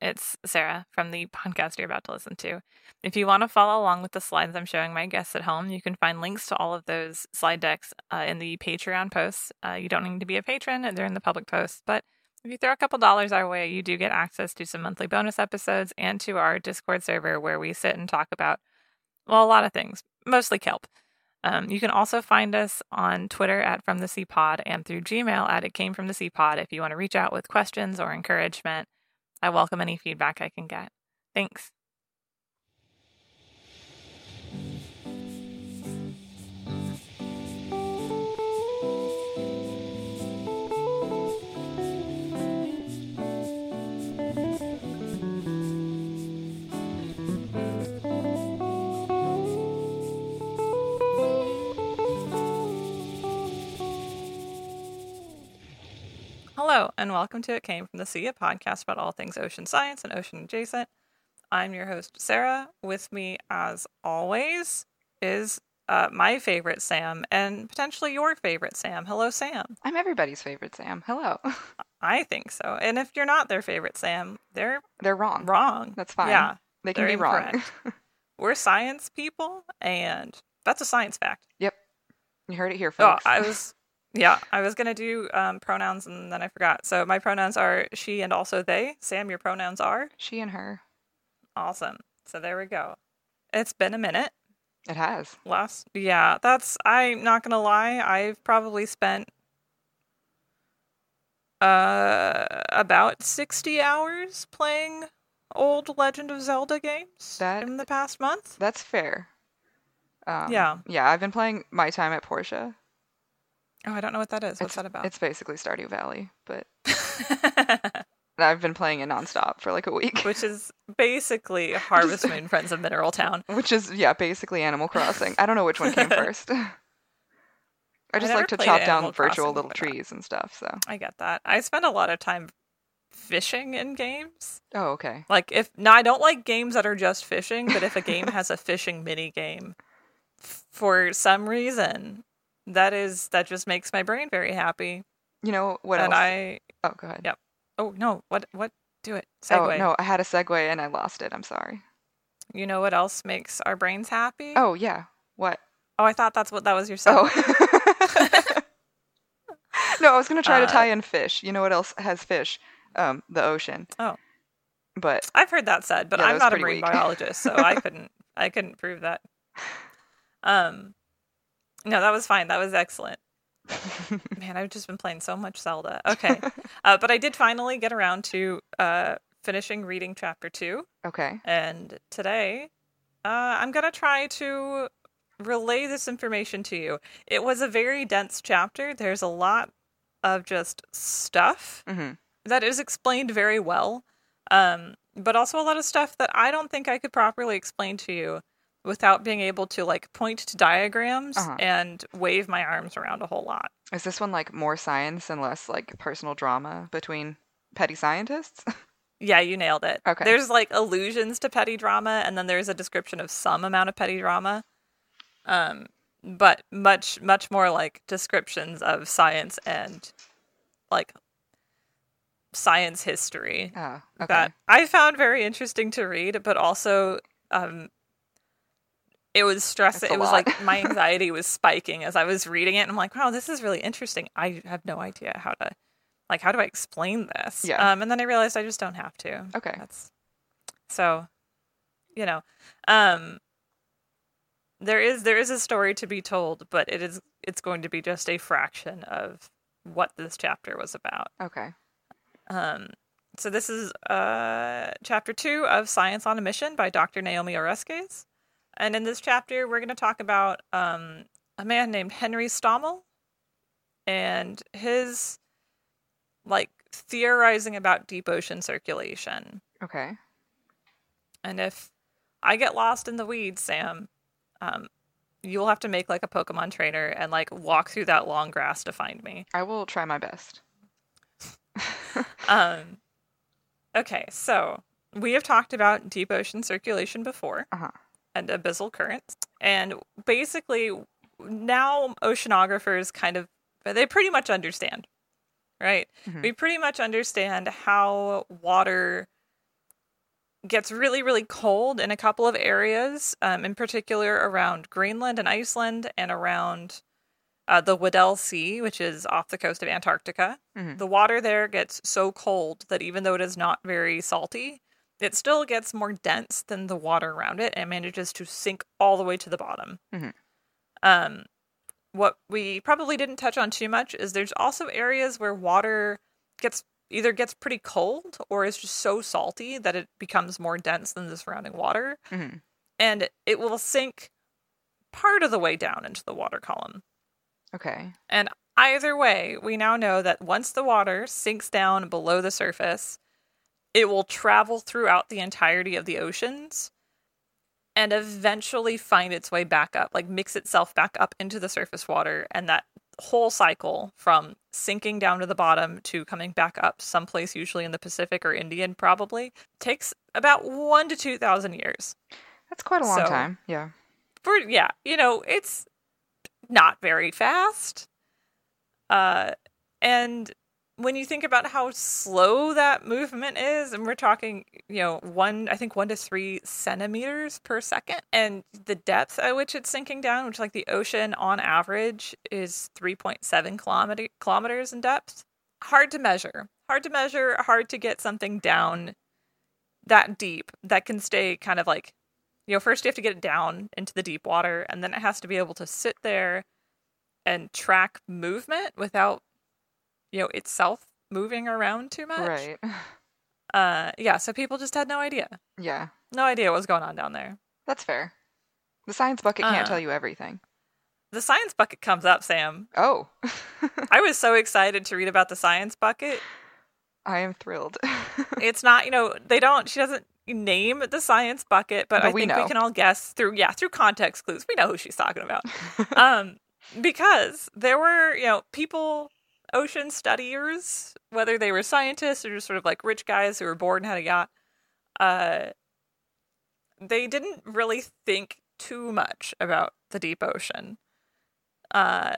It's Sarah from the podcast you're about to listen to. If you want to follow along with the slides I'm showing my guests at home, you can find links to all of those slide decks uh, in the Patreon posts. Uh, you don't need to be a patron, they're in the public posts, but if you throw a couple dollars our way, you do get access to some monthly bonus episodes and to our Discord server where we sit and talk about, well, a lot of things, mostly kelp. Um, you can also find us on Twitter at From the Sea Pod and through Gmail at It Came From the Sea Pod if you want to reach out with questions or encouragement. I welcome any feedback I can get. Thanks. Hello, and welcome to It Came From the Sea, a podcast about all things ocean science and ocean adjacent. I'm your host, Sarah. With me, as always, is uh, my favorite Sam and potentially your favorite Sam. Hello, Sam. I'm everybody's favorite Sam. Hello. I think so. And if you're not their favorite Sam, they're They're wrong. wrong. That's fine. Yeah, They can be wrong. We're science people, and that's a science fact. yep. You heard it here, Oh, folks. I was, yeah, I was gonna do um, pronouns and then I forgot. So my pronouns are she and also they. Sam, your pronouns are she and her. awesome. So there we go. It's been a minute. It has. Last, yeah, that's. I'm not gonna lie. I've probably spent uh about sixty hours playing old Legend of Zelda games That- in the past month. That's fair. Um, Yeah. Yeah, I've been playing My Time at Portia. Oh, I don't know what that is. What's it's, that about? It's basically Stardew Valley, but I've been playing it nonstop for like a week. Which is basically Harvest Moon Friends of Mineral Town. Which is, yeah, basically Animal Crossing. I don't know which one came first. I just never like to chop Animal down virtual Crossing little trees and stuff, so. I get that. I spend a lot of time fishing in games. Oh, okay. Like if now I don't like games that are just fishing, but if a game has a fishing mini game for some reason, that is that just makes my brain very happy. You know what and else? I Oh, go ahead. Yep. oh no, what what do it. Oh, no, I had a segue and I lost it. I'm sorry. You know what else makes our brains happy? Oh, yeah. What? Oh, I thought that's what that was your segue. Oh. no, I was going to try to Uh, tie in fish. You know what else has fish? Um, the ocean. Oh. But I've heard that said, but Yeah, I'm not a marine weak. biologist, so I couldn't I couldn't prove that. Um no, that was fine. That was excellent. Man, I've just been playing so much Zelda. Okay. uh, but I did finally get around to uh finishing reading chapter 2 okay. and today uh I'm going to try to relay this information to you. It was a very dense chapter. There's a lot of just stuff hmm that is explained very well, um, but also a lot of stuff that I don't think I could properly explain to you without being able to like point to diagrams Uh-huh. and wave my arms around a whole lot. Is this one like more science and less like personal drama between petty scientists? Yeah, you nailed it. Okay. There's like allusions to petty drama, and then there's a description of some amount of petty drama. Um, but much, much more like descriptions of science and like science history. oh, okay. that I found very interesting to read, but also um it was stress it was lot. like my anxiety was spiking as I was reading it and I'm like, wow, this is really interesting. I have no idea how to like how do I explain this? Yeah. Um and then I realized I just don't have to. Okay. That's so you know. Um there is there is a story to be told, but it is it's going to be just a fraction of what this chapter was about. Okay. Um, so this is uh, chapter two of Science on a Mission by Dr. Naomi Oreskes. And in this chapter, we're going to talk about um, a man named Henry Stommel and his like theorizing about deep ocean circulation. Okay. And if I get lost in the weeds, Sam, um, you'll have to make like a Pokemon trainer and like walk through that long grass to find me. I will try my best. Um, okay, so we have talked about deep ocean circulation before Uh-huh. And abyssal currents. And basically, now oceanographers kind of, they pretty much understand, right? Mhm. We pretty much understand how water gets really, really cold in a couple of areas, um, in particular around Greenland and Iceland and around uh, the Weddell Sea, which is off the coast of Antarctica. Mhm. The water there gets so cold that even though it is not very salty, it still gets more dense than the water around it and manages to sink all the way to the bottom. Mhm. Um, what we probably didn't touch on too much is there's also areas where water gets either gets pretty cold or is just so salty that it becomes more dense than the surrounding water Mhm. and it will sink part of the way down into the water column. Okay. And either way, we now know that once the water sinks down below the surface, it will travel throughout the entirety of the oceans and eventually find its way back up, like mix itself back up into the surface water. And that whole cycle from sinking down to the bottom to coming back up someplace, usually in the Pacific or Indian, probably takes about one to 2,000 years. That's quite a long So- time. Yeah. for yeah, you know, it's not very fast. Uh and when you think about how slow that movement is, and we're talking, you know, one, I think one to three centimeters per second, and the depth at which it's sinking down, which, like, the ocean on average is 3.7 kilometer, kilometers in depth. Hard to measure. Hard to measure, hard to get something down that deep that can stay kind of like you know, first you have to get it down into the deep water, and then it has to be able to sit there and track movement without, you know, itself moving around too much. Right. Uh, yeah. So people just had no idea, Yeah. no idea what was going on down there. That's fair. The science bucket can't Uh. tell you everything. The science bucket comes up, Sam. Oh. I was so excited to read about the science bucket. I am thrilled. It's not, you know, they don't. She doesn't name the science bucket, but, But I we think know. we can all guess through, yeah, through context clues. We know who she's talking about. um, because there were, you know, people, ocean studiers, whether they were scientists or just sort of like rich guys who were bored and had a yacht, uh, they didn't really think too much about the deep ocean. Uh,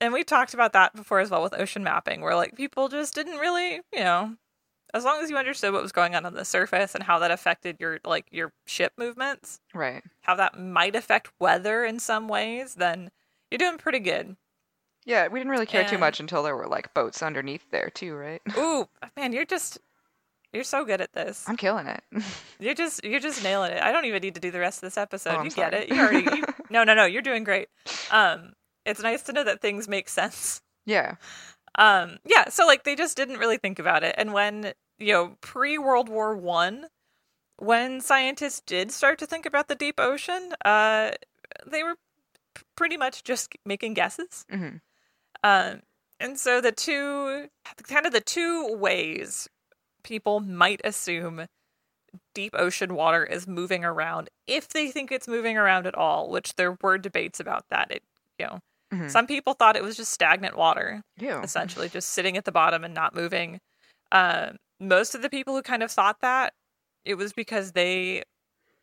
and we talked about that before as well with ocean mapping, where like people just didn't really, you know, as long as you understood what was going on on the surface and how that affected your like your ship movements, right. how that might affect weather in some ways, then you're doing pretty good. Yeah, we didn't really care too much until there were like boats underneath there too, right? Ooh, man, you're just you're so good at this. I'm killing it. You're just you're just nailing it. I don't even need to do the rest of this episode. Oh, you get it. You already you, No, no, no, you're doing great. Um it's nice to know that things make sense. yeah. Um yeah, so like they just didn't really think about it. And when, you know, pre World War 1, when scientists did start to think about the deep ocean, uh they were p- pretty much just making guesses. hmm Um, and so the two, kind of the two ways people might assume deep ocean water is moving around, if they think it's moving around at all, which there were debates about that. It, you know, Mhm. some people thought it was just stagnant water, Ew. essentially just sitting at the bottom and not moving. Uh, most of the people who kind of thought that it was because they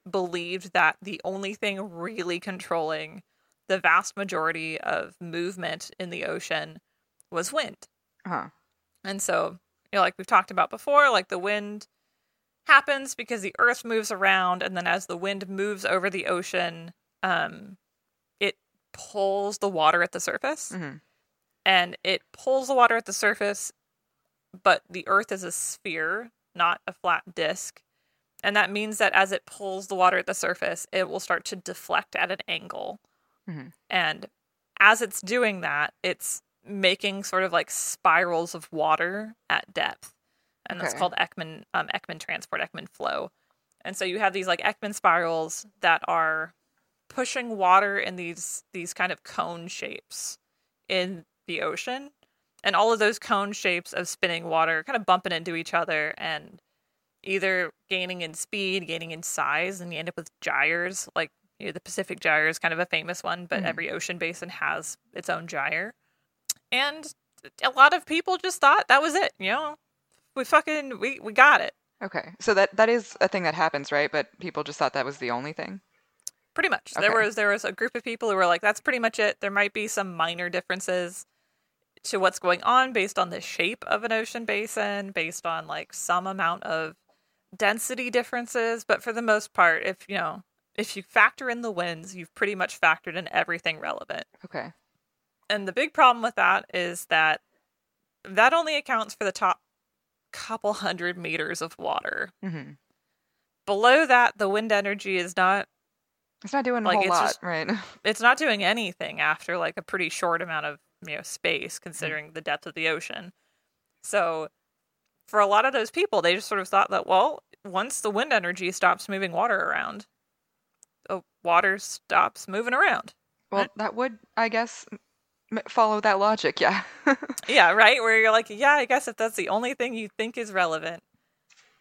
believed that the only thing really controlling the vast majority of movement in the ocean was wind. Huh. And so, you know, like we've talked about before, like the wind happens because the earth moves around and then as the wind moves over the ocean, um it pulls the water at the surface hmm and it pulls the water at the surface, but the earth is a sphere, not a flat disk. And that means that as it pulls the water at the surface, it will start to deflect at an angle. Mhm. And as it's doing that, it's making sort of like spirals of water at depth. And that's called Ekman um, Ekman transport, Ekman flow. And so you have these like Ekman spirals that are pushing water in these these kind of cone shapes in the ocean and all of those cone shapes of spinning water kind of bumping into each other and either gaining in speed gaining in size and you end up with gyres like you know, the pacific gyre is kind of a famous one but Mhm. every ocean basin has its own gyre and a lot of people just thought that was it you know we fucking we, we got it Okay. So that that is a thing that happens, right? But people just thought that was the only thing. pretty much there was there was a group of people who were like that's pretty much it there might be some minor differences to what's going on based on the shape of an ocean basin based on like some amount of density differences, but for the most part, if you know, if you factor in the winds, you've pretty much factored in everything relevant. Okay. And the big problem with that is that that only accounts for the top couple hundred meters of water. hmm Below that, the wind energy is not It's not doing a Like, whole it's lot, just- right? it's not doing anything after like a pretty short amount of you know space considering the depth of the ocean so for a lot of those people they just sort of thought that well once the wind energy stops moving water around water stops moving around Well, that would, I guess, follow that logic. Yeah. yeah right where you're like yeah i guess if that's the only thing you think is relevant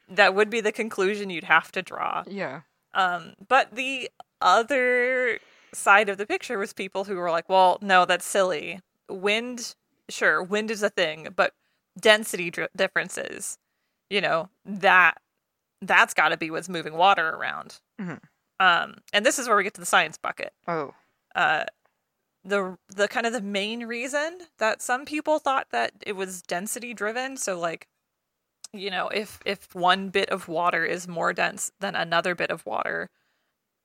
that would be the conclusion you'd have to draw yeah. Um, but the other side of the picture was people who were like, well, no, that's silly. Wind, sure, wind is a thing, but density dr- differences, you know, that that's got to be what's moving water around. Mhm. Um, and this is where we get to the science bucket. Oh. Uh, the the kind of the main reason that some people thought that it was density driven, so like you know, if if one bit of water is more dense than another bit of water,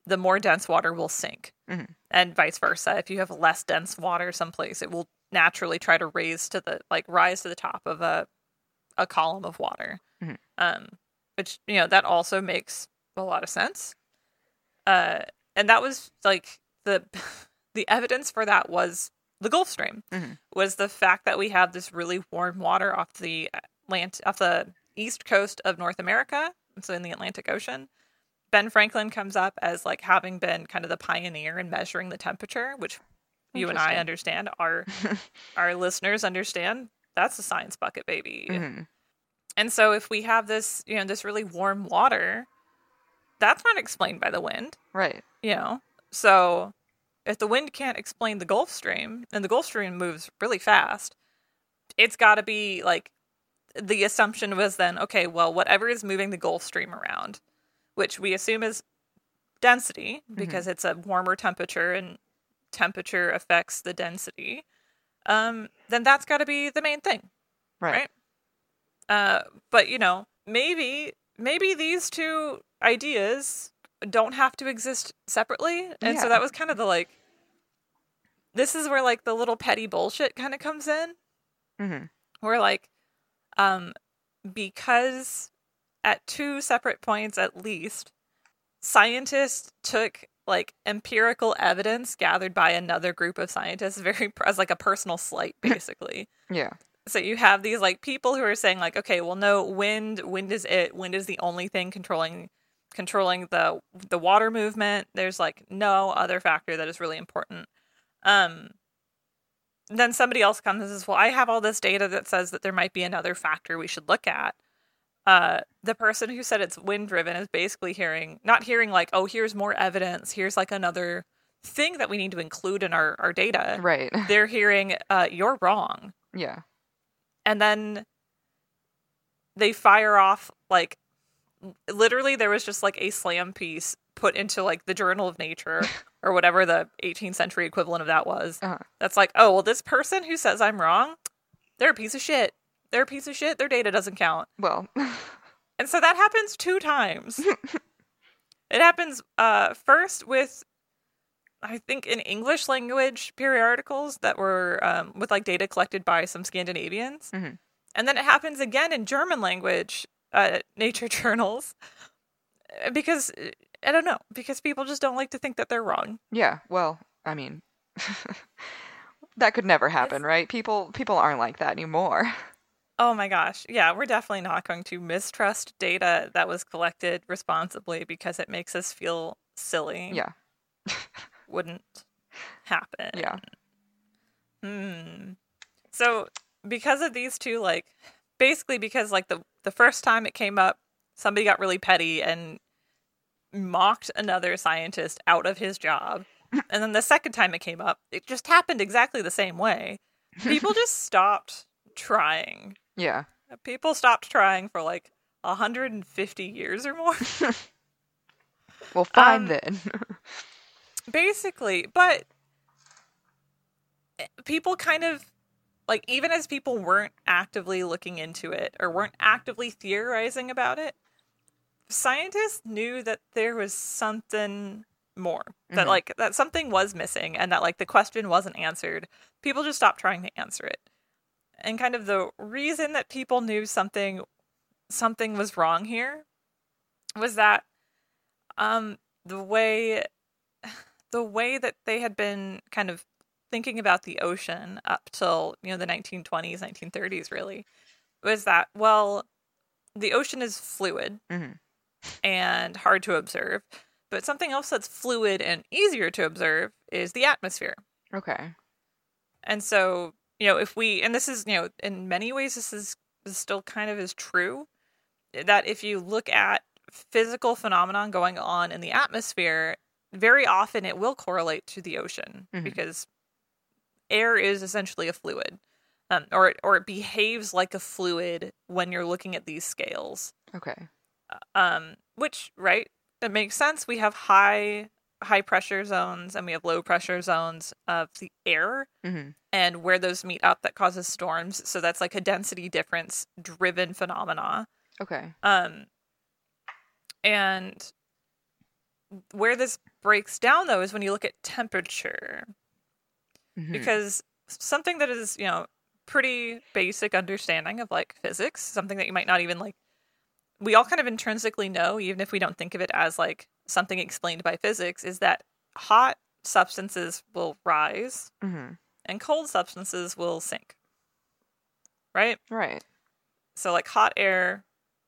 the more dense water will sink. Mhm. And vice versa. If you have less dense water someplace, it will naturally try to raise to the like rise to the top of a a column of water. Mhm. Um which, you know, that also makes a lot of sense. Uh and that was like the the evidence for that was the Gulf Stream Mhm. was the fact that we have this really warm water off the Atlant- off the east coast of North America, so in the Atlantic Ocean. Ben Franklin comes up as like having been kind of the pioneer in measuring the temperature, which you and I understand. Our our listeners understand. That's a science bucket, baby. Mhm. And so if we have this, you know, this really warm water, that's not explained by the wind Right. you know so if the wind can't explain the gulf stream and the gulf stream moves really fast it's got to be like the assumption was then okay well whatever is moving the gulf stream around which we assume is density because it's a warmer temperature and temperature affects the density um then that's got to be the main thing Right. Right. uh, but you know, maybe maybe these two ideas don't have to exist separately, and so that was kind of the like. This is where like the little petty bullshit kind of comes in, hmm where like, um, because at two separate points at least, scientists took like empirical evidence gathered by another group of scientists very as like a personal slight basically Yeah. so you have these like people who are saying like okay well no wind wind is it wind is the only thing controlling controlling the the water movement there's like no other factor that is really important. Um then somebody else comes and says well i have all this data that says that there might be another factor we should look at. Uh the person who said it's wind driven is basically hearing not hearing like oh here's more evidence. Here's like another thing that we need to include in our our data. Right. they're hearing uh you're wrong. Yeah. and then they fire off like literally there was just like a slam piece put into like the journal of nature or whatever the 18th century equivalent of that was Uh-huh. that's like oh well this person who says i'm wrong they're a piece of shit they're a piece of shit their data doesn't count Well. and so that happens two times it happens uh first with I think in English language periodicals that were um, with like data collected by some Scandinavians, Mhm. and then it happens again in German language uh, nature journals uh, because uh, I don't know because people just don't like to think that they're wrong. yeah. Well. I mean. that could never happen, right? People. People aren't like that anymore. Oh my gosh, yeah, we're definitely not going to mistrust data that was collected responsibly because it makes us feel silly. Yeah. wouldn't happen. Yeah. Hmm. So because of these two, like basically because like the the first time it came up, somebody got really petty and mocked another scientist out of his job. and then the second time it came up, it just happened exactly the same way. People just stopped trying. Yeah. People stopped trying for like 150 years or more. Well, fine Um, then. basically but eh, people kind of like even as people weren't actively looking into it or weren't actively theorizing about it scientists knew that there was something more that Mhm. like that something was missing and that like the question wasn't answered people just stopped trying to answer it and kind of the reason that people knew something something was wrong here was that um the way the way that they had been kind of thinking about the ocean up till you know the 1920s 1930s really was that well the ocean is fluid Mhm. and hard to observe but something else that's fluid and easier to observe is the atmosphere Okay. and so, you know, if we, and this is, you know, in many ways, this is, this still kind of is true that if you look at physical phenomenon going on in the atmosphere, very often it will correlate to the ocean Mhm. because air is essentially a fluid. Um, or it, or it behaves like a fluid when you're looking at these scales Okay. um which right it makes sense we have high high pressure zones and we have low pressure zones of the air hmm and where those meet up that causes storms so that's like a density difference driven phenomena Okay. um and where this breaks down though is when you look at temperature Mhm. because something that is you know pretty basic understanding of like physics something that you might not even like we all kind of intrinsically know even if we don't think of it as like something explained by physics is that hot substances will rise Mhm. and cold substances will sink right Right. so like hot air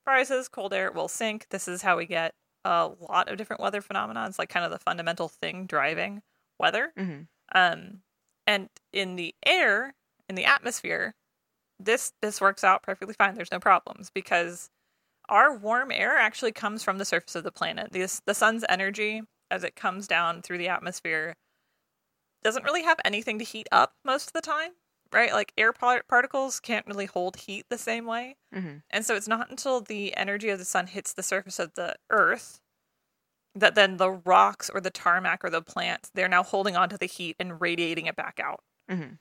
rises cold air will sink this is how we get a lot of different weather phenomena it's like kind of the fundamental thing driving weather hmm um, and in the air, in the atmosphere, this this works out perfectly fine. There's no problems because our warm air actually comes from the surface of the planet. This the sun's energy as it comes down through the atmosphere doesn't really have anything to heat up most of the time, right? Like air par- particles can't really hold heat the same way. hmm And so it's not until the energy of the sun hits the surface of the earth that then the rocks or the tarmac or the plants, they're now holding onto the heat and radiating it back out. hmm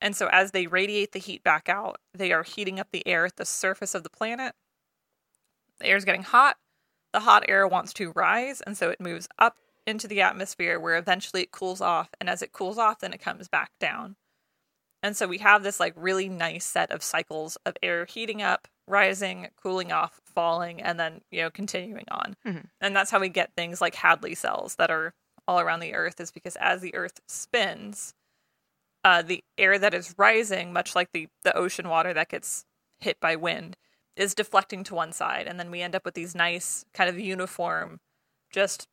And so as they radiate the heat back out, they are heating up the air at the surface of the planet. The air is getting hot. The hot air wants to rise, and so it moves up into the atmosphere where eventually it cools off. And as it cools off, then it comes back down. And so we have this like really nice set of cycles of air heating up, rising, cooling off, falling, and then, you know, continuing on. Mhm. And that's how we get things like Hadley cells that are all around the earth, is because as the earth spins, uh, the air that is rising, much like the, the ocean water that gets hit by wind, is deflecting to one side. And then we end up with these nice, kind of uniform, just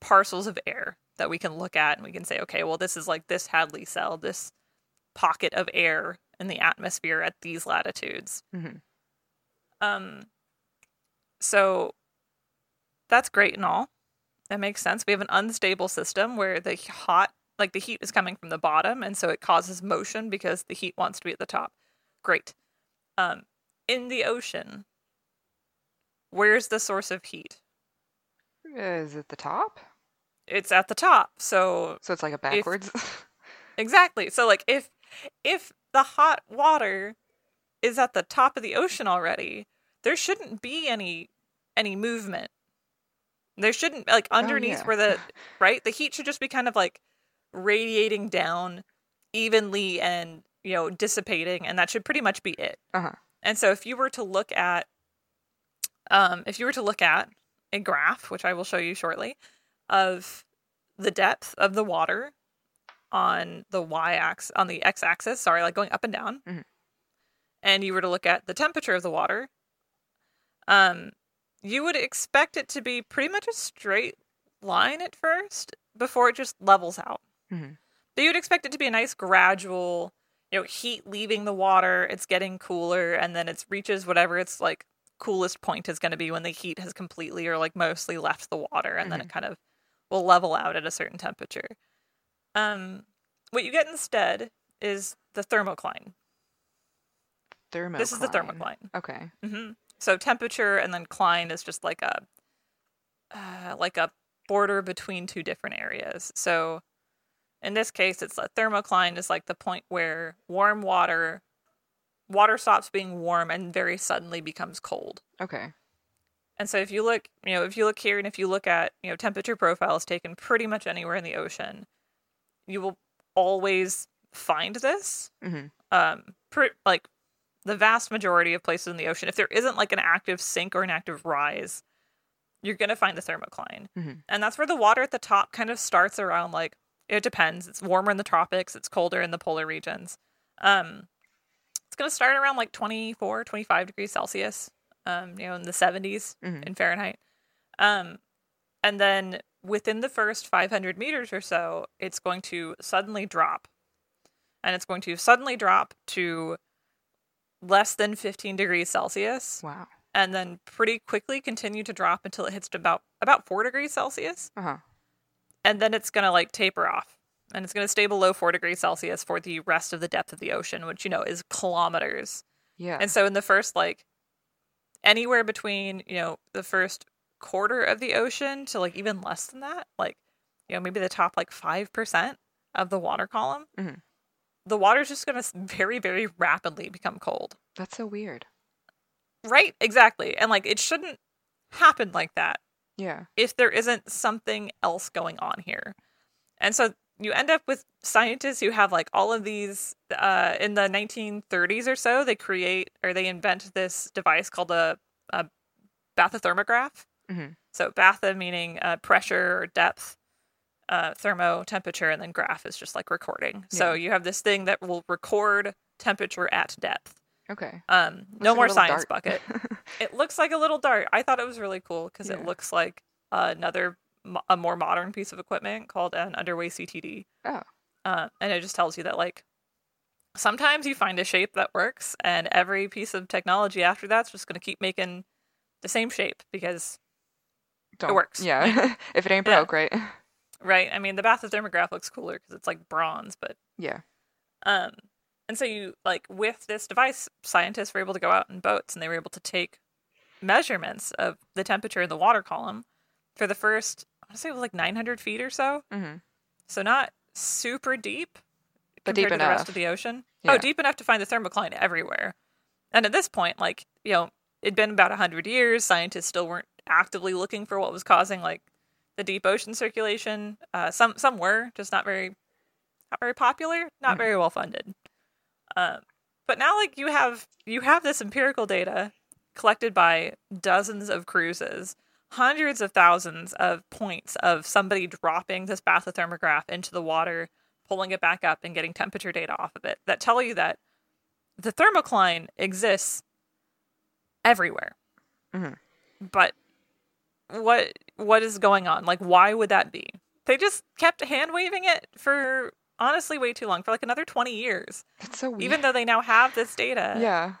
parcels of air that we can look at and we can say, okay, well, this is like this Hadley cell, this pocket of air in the atmosphere at these latitudes. hmm Um, so that's great and all. That makes sense. We have an unstable system where the hot, like the heat is coming from the bottom, and so it causes motion because the heat wants to be at the top. Great. Um, in the ocean, where's the source of heat? Is it the top? It's at the top. So So it's like a backwards. Exactly. So like if if the hot water is at the top of the ocean already, there shouldn't be any any movement. There shouldn't like underneath yeah. where the right, the heat should just be kind of like radiating down evenly and, you know, dissipating and that should pretty much be it. uh-huh. And so if you were to look at um if you were to look at a graph, which I will show you shortly, of the depth of the water on the y axis on the x axis, sorry, like going up and down. Mhm. And you were to look at the temperature of the water, um you would expect it to be pretty much a straight line at first before it just levels out. Mhm. But you'd expect it to be a nice gradual, you know, heat leaving the water, it's getting cooler, and then it reaches whatever its like coolest point is going to be when the heat has completely or like mostly left the water, and then it kind of will level out at a certain temperature. Um, what you get instead is the thermocline. Thermocline. This is the thermocline. Okay. hmm So temperature and then cline is just like a uh, like a border between two different areas. So in this case, it's a thermocline is like the point where warm water water stops being warm and very suddenly becomes cold. Okay. And so if you look, you know, if you look here and if you look at, you know, temperature profiles taken pretty much anywhere in the ocean, you will always find this. hmm Um, per, like the vast majority of places in the ocean, if there isn't like an active sink or an active rise, you're gonna find the thermocline, Mhm. and that's where the water at the top kind of starts around like it depends. It's warmer in the tropics, it's colder in the polar regions. Um, it's gonna start around like 24, 25 degrees Celsius. Um, you know, in the 70s Mhm. in Fahrenheit. Um, and then within the first 500 meters or so, it's going to suddenly drop. And it's going to suddenly drop to less than 15 degrees Celsius Wow. and then pretty quickly continue to drop until it hits about about 4 degrees Celsius Uh huh. and then it's going to like taper off and it's going to stay below 4 degrees Celsius for the rest of the depth of the ocean which you know is kilometers. Yeah. And so in the first like anywhere between, you know, the first quarter of the ocean to like even less than that, like, you know, maybe the top like 5% of the water column, Mhm. The water's just going to very, very rapidly become cold. That's so weird. Right? Exactly. And like it shouldn't happen like that Yeah. if there isn't something else going on here. And so you end up with scientists who have like all of these uh, in the 1930s or so they create or they invent this device called a, a bathythermograph Mhm. so batha meaning uh, pressure or depth uh, thermo temperature and then graph is just like recording so you have this thing that will record temperature at depth Okay. um, Looks no like more science dart. bucket it looks like a little dart. I thought it was really cool because Yeah. it looks like another, mo- a more modern piece of equipment called an underway CTD. Oh. Uh, and it just tells you that, like, sometimes you find a shape that works, and every piece of technology after that's just going to keep making the same shape because, Don't, works. Yeah. if it ain't Yeah. broke, right? right? I mean, the bathythermograph looks cooler because it's like bronze, but Yeah. Um, and so you like with this device, scientists were able to go out in boats and they were able to take measurements of the temperature in the water column for the first, I want to say it was like 900 feet or so. hmm So not super deep But compared deep to the rest of the ocean. Yeah. Oh, deep enough to find the thermocline everywhere. And at this point, like you know, it'd been about 100 years. Scientists still weren't actively looking for what was causing like the deep ocean circulation. Uh, some some were just not very not very popular, not Mhm. very well funded. Um, but now like you have you have this empirical data collected by dozens of cruises, hundreds of thousands of points of somebody dropping this bathythermograph into the water, pulling it back up and getting temperature data off of it that tell you that the thermocline exists everywhere. Mhm. But what what is going on? Like why would that be? They just kept hand waving it for honestly way too long, for like another 20 years. That's so weird. Even though they now have this data, yeah.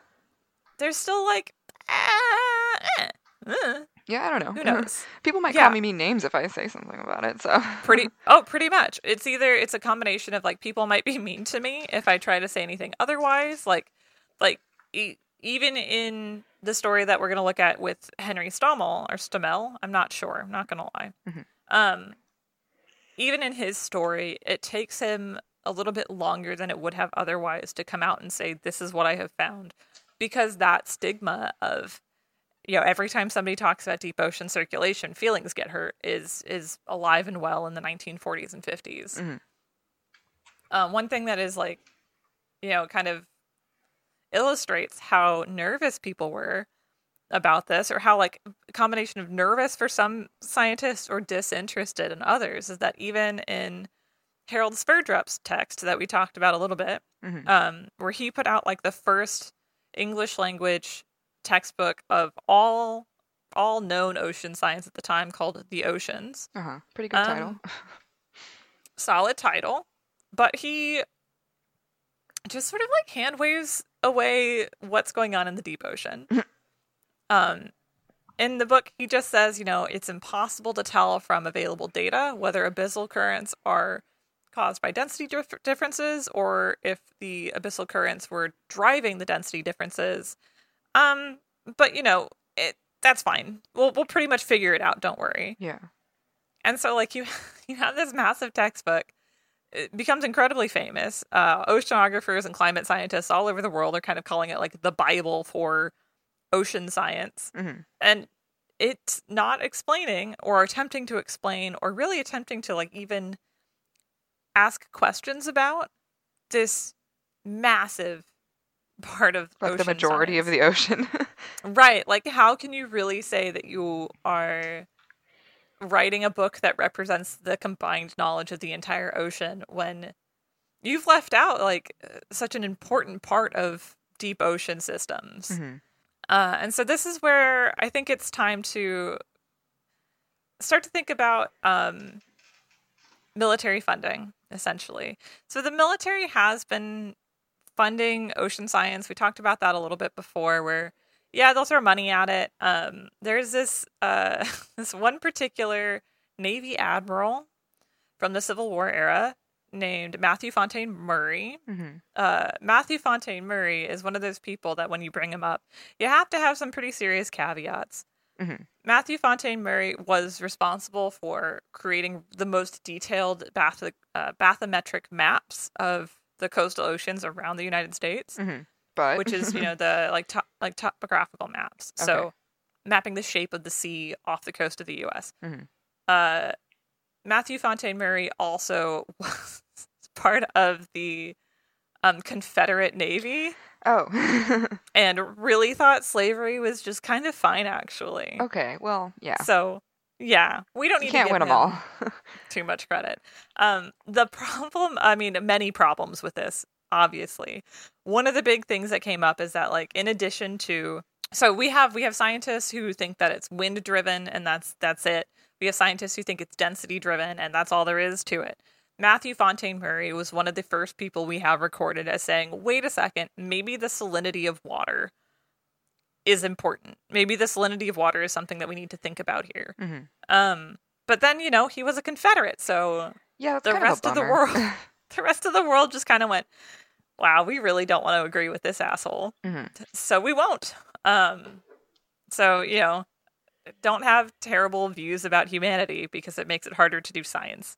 they're still like, ah, eh, eh, Yeah, I don't know. who knows? People might Yeah. call me mean names if I say something about it. So pretty oh pretty much it's either it's a combination of like people might be mean to me if i try to say anything otherwise like like e- even in the story that we're going to look at with henry stommel or stommel i'm not sure i'm not going to lie Mhm. um even in his story it takes him a little bit longer than it would have otherwise to come out and say this is what i have found because that stigma of you know every time somebody talks about deep ocean circulation feelings get hurt is is alive and well in the 1940s and 50s Mhm. um, one thing that is like you know kind of illustrates how nervous people were about this or how like a combination of nervous for some scientists or disinterested in others is that even in harald sverdrup's text that we talked about a little bit Mhm. um, where he put out like the first english language textbook of all all known ocean science at the time called the oceans uh-huh. pretty good title. Um, solid title, but he just sort of like hand waves away what's going on in the deep ocean. um, in the book, he just says, you know, it's impossible to tell from available data whether abyssal currents are caused by density dif- differences or if the abyssal currents were driving the density differences. Um, but you know, it that's fine. We'll we'll pretty much figure it out. Don't worry. yeah. And so like you you have this massive textbook. It becomes incredibly famous. Uh, oceanographers and climate scientists all over the world are kind of calling it like the Bible for ocean science. Mhm. And it's not explaining or attempting to explain or really attempting to like even ask questions about this massive part of Like the majority of the ocean. Right. Like, how can you really say that you are writing a book that represents the combined knowledge of the entire ocean when you've left out, like, such an important part of deep ocean systems? Mhm. Uh, and so, this is where I think it's time to start to think about um, military funding, essentially. So, the military has been funding ocean science. We talked about that a little bit before, where yeah, they'll throw money at it. Um, there's this uh, this one particular Navy admiral from the Civil War era named Matthew Fontaine Maury. Mhm. Uh, Matthew Fontaine Maury is one of those people that when you bring him up, you have to have some pretty serious caveats. Mhm. Matthew Fontaine Maury was responsible for creating the most detailed bath- uh, bathymetric maps of the coastal oceans around the United States Mhm. But which is you know the like top like topographical maps. So mapping the shape of the sea off the coast of the U.S. Mhm. Uh, Matthew Fontaine Maury also was part of the um, Confederate Navy oh. and really thought slavery was just kind of fine, actually. okay. Well, yeah. So yeah, we don't need You can't to give win them him all. too much credit. Um, the problem, I mean, many problems with this, obviously. One of the big things that came up is that, like, in addition to, so we have we have scientists who think that it's wind driven and that's that's it. We have scientists who think it's density driven and that's all there is to it. Matthew Fontaine Maury was one of the first people we have recorded as saying, wait a second, maybe the salinity of water is important. Maybe the salinity of water is something that we need to think about here. Mhm. Um, but then you know he was a Confederate, so Yeah, the rest of, of the world, the rest of the world just kind of went, "Wow, we really don't want to agree with this asshole, Mhm. so we won't." Um, so you know, don't have terrible views about humanity because it makes it harder to do science.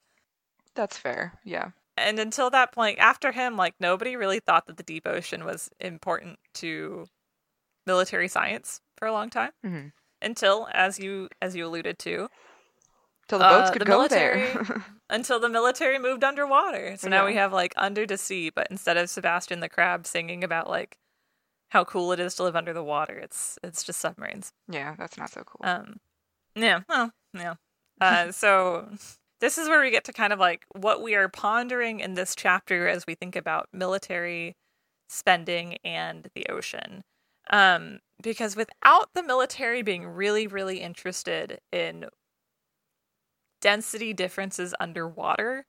That's fair. Yeah. And until that point, after him, like nobody really thought that the deep ocean was important to military science for a long time. Mhm. Until, as you as you alluded to, Till the boats Uh, could the go military- there. until the military moved underwater. So now we have like under the sea, but instead of Sebastian the crab singing about like how cool it is to live under the water, it's it's just submarines. yeah, that's not so cool. Um, yeah, well, yeah. Uh, so this is where we get to kind of like what we are pondering in this chapter as we think about military spending and the ocean. Um, because without the military being really, really interested in density differences underwater,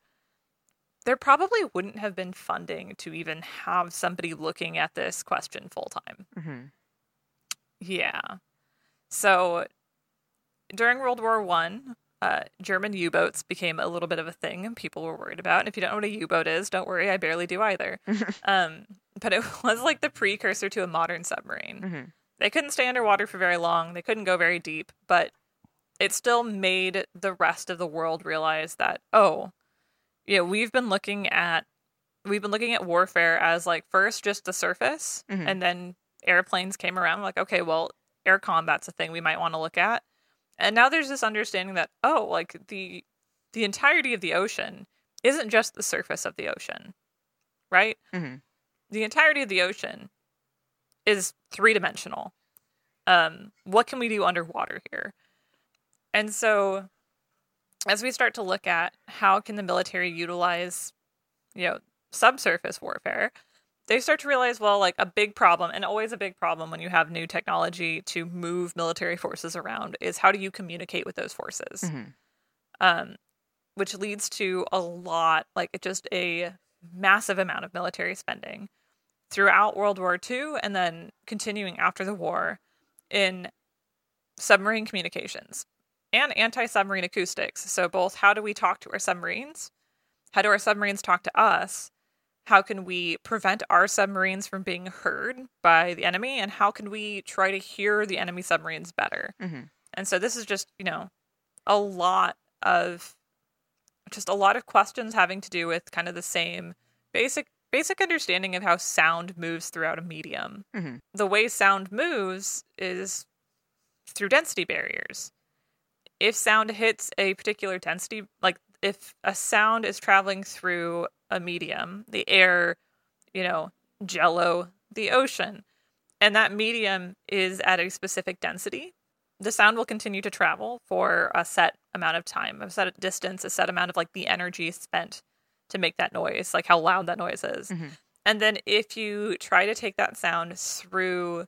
there probably wouldn't have been funding to even have somebody looking at this question full time. Mhm. Yeah. So during World War One, uh, German U-boats became a little bit of a thing and people were worried about. And if you don't know what a U-boat is, don't worry, I barely do either. um, but it was like the precursor to a modern submarine. Mhm. They couldn't stay underwater for very long. They couldn't go very deep, but it still made the rest of the world realize that oh, yeah, we've been looking at we've been looking at warfare as like first just the surface, Mhm. and then airplanes came around. Like okay, well, air combat's a thing we might want to look at, and now there's this understanding that oh, like the the entirety of the ocean isn't just the surface of the ocean, right? Mhm. the entirety of the ocean is three dimensional. Um, what can we do underwater here? And so, as we start to look at how can the military utilize, you know, subsurface warfare, they start to realize, well, like a big problem, and always a big problem when you have new technology to move military forces around, is how do you communicate with those forces? Mhm. um, which leads to a lot, like just a massive amount of military spending throughout World War II and then continuing after the war in submarine communications and anti submarine acoustics. So, both how do we talk to our submarines? How do our submarines talk to us? How can we prevent our submarines from being heard by the enemy? And how can we try to hear the enemy submarines better? Mhm. And so this is just, you know, a lot of just a lot of questions having to do with kind of the same basic basic understanding of how sound moves throughout a medium. Mhm. The way sound moves is through density barriers. If sound hits a particular density, like if a sound is traveling through a medium, the air, you know, jello, the ocean, and that medium is at a specific density, the sound will continue to travel for a set amount of time, a set distance, a set amount of like the energy spent to make that noise, like how loud that noise is. Mm-hmm. And then if you try to take that sound through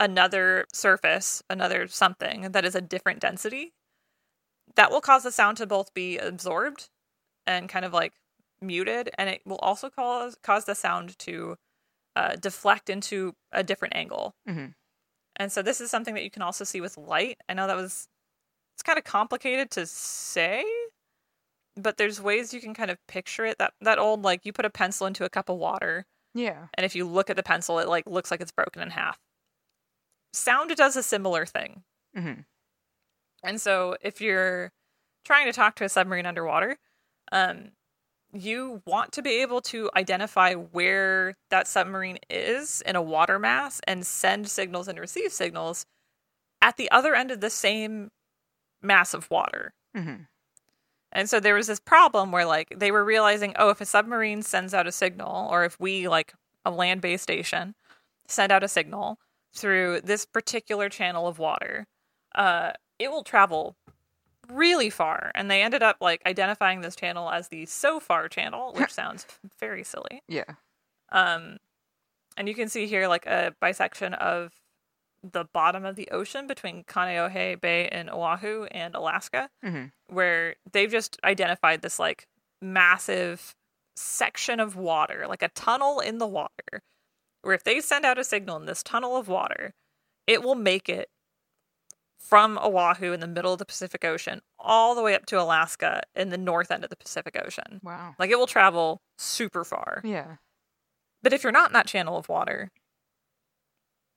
another surface, another something that is a different density, that will cause the sound to both be absorbed and kind of like muted, and it will also cause cause the sound to uh, deflect into a different angle. Mm-hmm. And so this is something that you can also see with light. I know that was it's kind of complicated to say, but there's ways you can kind of picture it. That that old like you put a pencil into a cup of water, Yeah. and if you look at the pencil, it like looks like it's broken in half. Sound does a similar thing. Mm-hmm. And so if you're trying to talk to a submarine underwater, um, you want to be able to identify where that submarine is in a water mass and send signals and receive signals at the other end of the same mass of water. Mm-hmm. And so there was this problem where like they were realizing, oh, if a submarine sends out a signal, or if we like a land based station send out a signal through this particular channel of water, uh, it will travel really far. And they ended up like identifying this channel as the SOFAR channel, which sounds very silly. Yeah. Um, and you can see here like a bisection of the bottom of the ocean between Kaneohe Bay in Oahu and Alaska, Mm-hmm. where they've just identified this like massive section of water, like a tunnel in the water, where if they send out a signal in this tunnel of water, it will make it from Oahu in the middle of the Pacific Ocean all the way up to Alaska in the north end of the Pacific Ocean. Wow. Like it will travel super far. Yeah. But if you're not in that channel of water,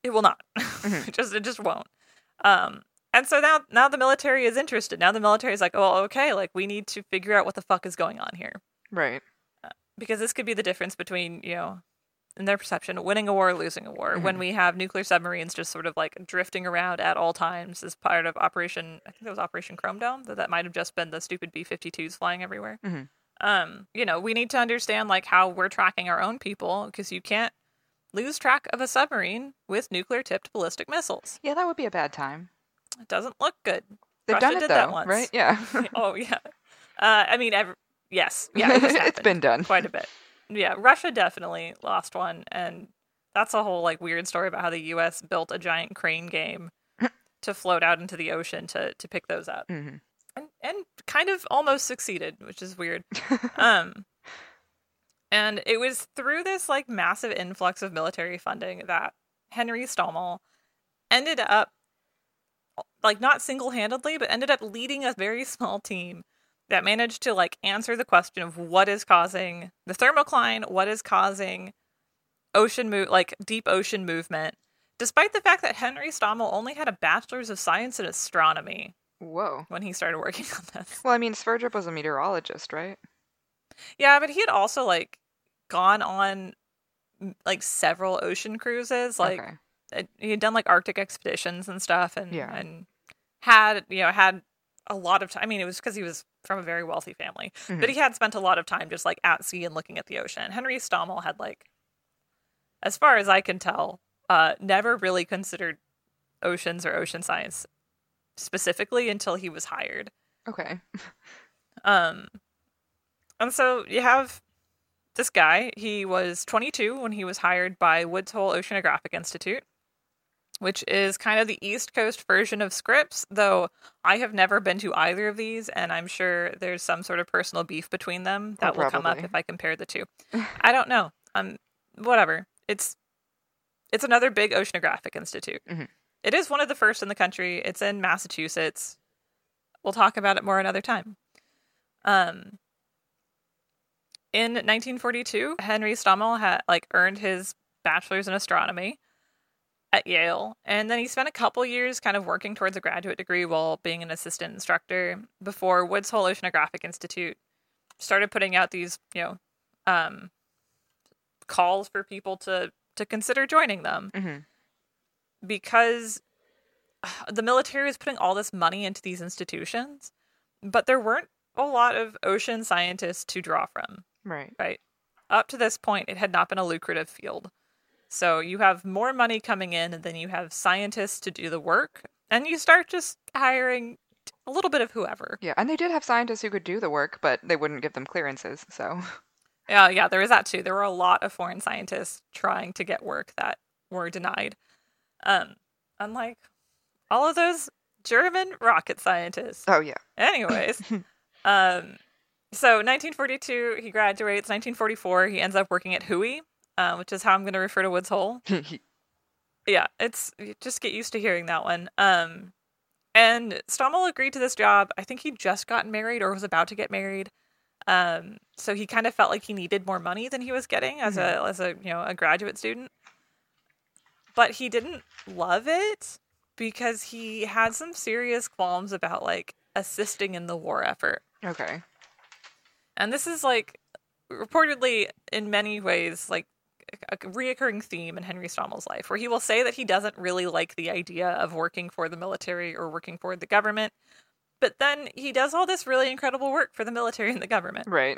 it will not. Mhm. it just it just won't. Um, and so now now the military is interested. Now the military is like, oh, okay, like we need to figure out what the fuck is going on here Right. because this could be the difference between you know, in their perception, winning a war or losing a war. When Mhm. we have nuclear submarines just sort of like drifting around at all times as part of Operation, I think that was Operation Chrome Dome. That that might have just been the stupid B-52s flying everywhere. Mhm. Um, you know, we need to understand like how we're tracking our own people because you can't lose track of a submarine with nuclear tipped ballistic missiles. Yeah, that would be a bad time. It doesn't look good. They've Russia done it did though, that once. right? Yeah. oh yeah. Uh, I mean, ev- yes, yeah, it has been done. quite a bit. Yeah, Russia definitely lost one, and that's a whole like weird story about how the U.S. built a giant crane game to float out into the ocean to to pick those up, hmm and and kind of almost succeeded, which is weird. um, and it was through this like massive influx of military funding that Henry Stommel ended up like not single-handedly but ended up leading a very small team that managed to like answer the question of what is causing the thermocline what is causing ocean move like deep ocean movement despite the fact that henry stommel only had a bachelor's of science in astronomy Whoa. when he started working on this Well, I mean, Sverdrup was a meteorologist, right? yeah but he had also like gone on like several ocean cruises like okay. uh, he had done like Arctic expeditions and stuff, and Yeah. and had you know had a lot of time. I mean, it was because he was from a very wealthy family, Mhm. but he had spent a lot of time just like at sea and looking at the ocean. Henry Stommel had like, as far as I can tell, uh, never really considered oceans or ocean science specifically until he was hired. Okay. Um, and so you have this guy. He was 22 when he was hired by Woods Hole Oceanographic Institute, which is kind of the East Coast version of Scripps, though I have never been to either of these, and I'm sure there's some sort of personal beef between them that will come up if I compare the two. I don't know. Um, whatever. It's it's another big oceanographic institute. Mhm. It is one of the first in the country. It's in Massachusetts. We'll talk about it more another time. Um, in 1942, Henry Stommel had like earned his bachelor's in astronomy at Yale, and then he spent a couple years kind of working towards a graduate degree while being an assistant instructor before Woods Hole Oceanographic Institute started putting out these, you know, um, calls for people to to consider joining them hmm because the military was putting all this money into these institutions, but there weren't a lot of ocean scientists to draw from. Right. Right. Up to this point, it had not been a lucrative field. So you have more money coming in, and then you have scientists to do the work, and you start just hiring a little bit of whoever. Yeah, and they did have scientists who could do the work, but they wouldn't give them clearances. So Yeah, yeah, there was that too. There were a lot of foreign scientists trying to get work that were denied. Um, unlike all of those German rocket scientists. oh yeah. Anyways, um, so 1942 he graduates. 1944 he ends up working at WHOI, uh, which is how I'm going to refer to Woods Hole. Yeah, it's just get used to hearing that one. Um, and Stommel agreed to this job. I think he'd just gotten married or was about to get married. Um, so he kind of felt like he needed more money than he was getting as a as a you know a graduate student. But he didn't love it because he had some serious qualms about like assisting in the war effort. okay. And this is like reportedly in many ways like a reoccurring theme in Henry Stommel's life, where he will say that he doesn't really like the idea of working for the military or working for the government, but then he does all this really incredible work for the military and the government. Right.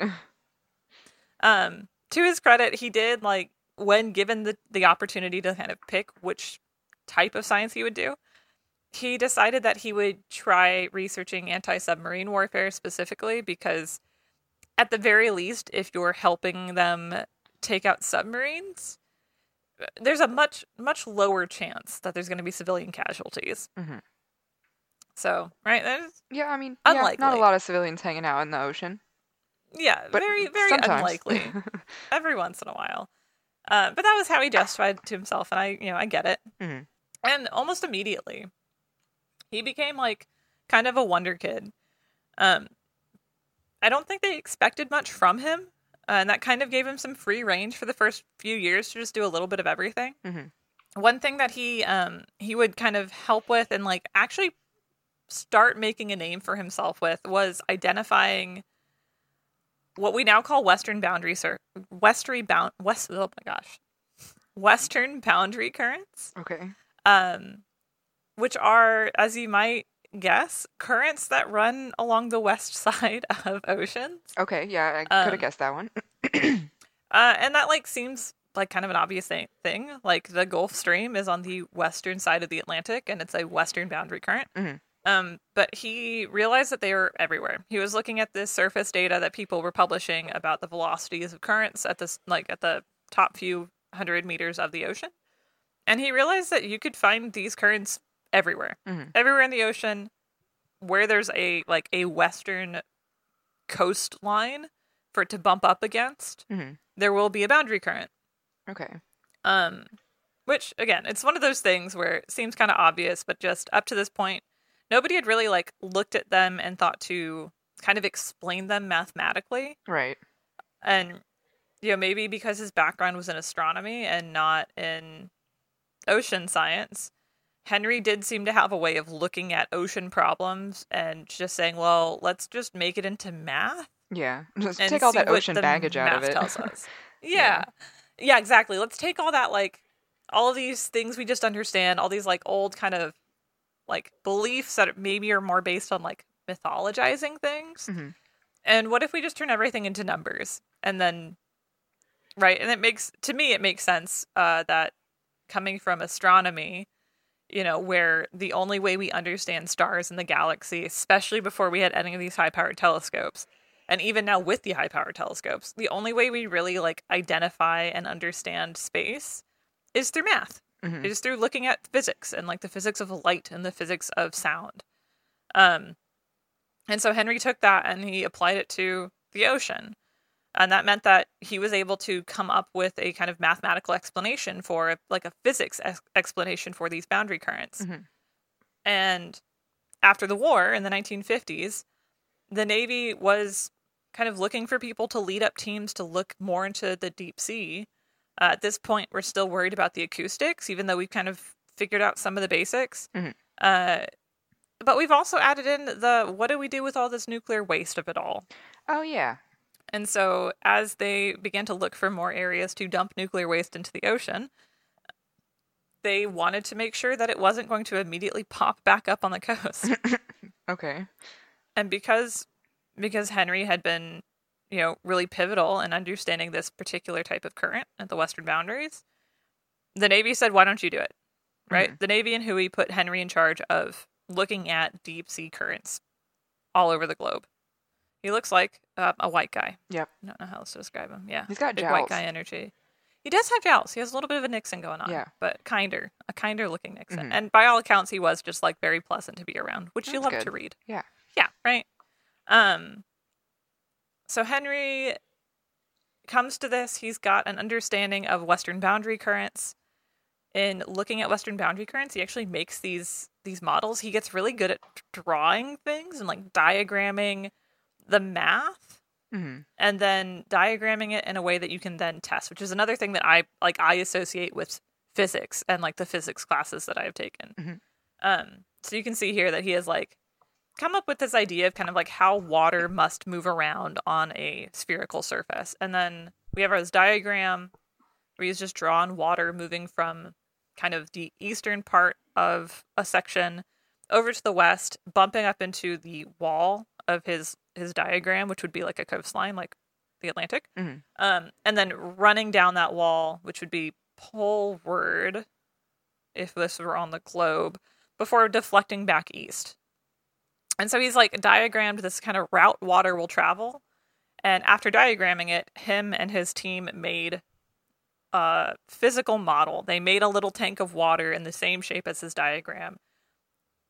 Um, to his credit, he did like when given the the opportunity to kind of pick which type of science he would do. He decided that he would try researching anti-submarine warfare specifically because at the very least if you're helping them take out submarines, there's a much much lower chance that there's going to be civilian casualties. Mhm. So, right? There's, Yeah, I mean, yeah, not a lot of civilians hanging out in the ocean. yeah, But very very sometimes. unlikely. every once in a while. Uh, but that was how he justified to himself, and I, you know, I get it. Mhm. And almost immediately, he became like kind of a wonder kid. Um, I don't think they expected much from him, uh, and that kind of gave him some free range for the first few years to just do a little bit of everything. Mhm. One thing that he um he would kind of help with and like actually start making a name for himself with was identifying what we now call western boundary sur- westerly bound west oh my gosh western boundary currents okay. um which are as you might guess currents that run along the west side of oceans. Okay, yeah, I could Um, have guessed that one. uh and that like seems like kind of an obvious thing, like the gulf stream is on the western side of the atlantic and it's a western boundary current. Mhm. um but he realized that they were everywhere. He was looking at this surface data that people were publishing about the velocities of currents at this like at the top few hundred meters of the ocean. And he realized that you could find these currents everywhere Mhm. everywhere in the ocean where there's a like a western coastline for it to bump up against Mhm. there will be a boundary current Okay. um which again it's one of those things where it seems kind of obvious but just up to this point nobody had really like looked at them and thought to kind of explain them mathematically Right. and you know maybe because his background was in astronomy and not in ocean science henry did seem to have a way of looking at ocean problems and just saying well let's just make it into math Yeah. Just take all that ocean baggage out of it. Yeah. yeah. yeah, exactly. Let's take all that like all of these things we just understand, all these like old kind of like beliefs that maybe are more based on like mythologizing things. Mhm. And what if we just turn everything into numbers and then right? And it makes to me it makes sense uh that coming from astronomy you know, where the only way we understand stars in the galaxy, especially before we had any of these high powered telescopes, and even now with the high powered telescopes, the only way we really like identify and understand space is through math. Mhm. It is through looking at physics and like the physics of light and the physics of sound. Um, and so Henry took that and he applied it to the ocean. And that meant that he was able to come up with a kind of mathematical explanation for, like, a physics ex- explanation for these boundary currents. Mhm. And after the war in the 1950s, the Navy was kind of looking for people to lead up teams to look more into the deep sea. Uh, at this point, we're still worried about the acoustics, even though we've kind of figured out some of the basics. Mhm. Uh, but we've also added in the what do we do with all this nuclear waste of it all? Oh yeah. And so, as they began to look for more areas to dump nuclear waste into the ocean, they wanted to make sure that it wasn't going to immediately pop back up on the coast. Okay. and because because Henry had been, you know, really pivotal in understanding this particular type of current at the western boundaries, the Navy said, "Why don't you do it?" Right? Mm-hmm. The Navy and WHOI put Henry in charge of looking at deep sea currents all over the globe. He looks like uh, a white guy. Yep. I don't know how else to describe him. Yeah, He's got big jowls. white guy energy. He does have jowls. He has a little bit of a Nixon going on. Yeah. but kinder, a kinder looking Nixon. Mhm. And by all accounts, he was just like very pleasant to be around, which you love good. to read. Yeah. Yeah, right. Um so Henry comes to this, he's got an understanding of western boundary currents. In looking at western boundary currents, he actually makes these these models. He gets really good at drawing things and like diagramming the math hmm and then diagramming it in a way that you can then test, which is another thing that I like I associate with physics and like the physics classes that I have taken. Mhm. Um, so you can see here that he has like come up with this idea of kind of like how water must move around on a spherical surface, and then we have his diagram where he's just drawn water moving from kind of the eastern part of a section over to the west, bumping up into the wall of his his diagram, which would be like a coastline, like the Atlantic, Mhm. um, and then running down that wall, which would be poleward, if this were on the globe, before deflecting back east. And so he's like diagrammed this kind of route water will travel, and after diagramming it, him and his team made a physical model. They made a little tank of water in the same shape as his diagram,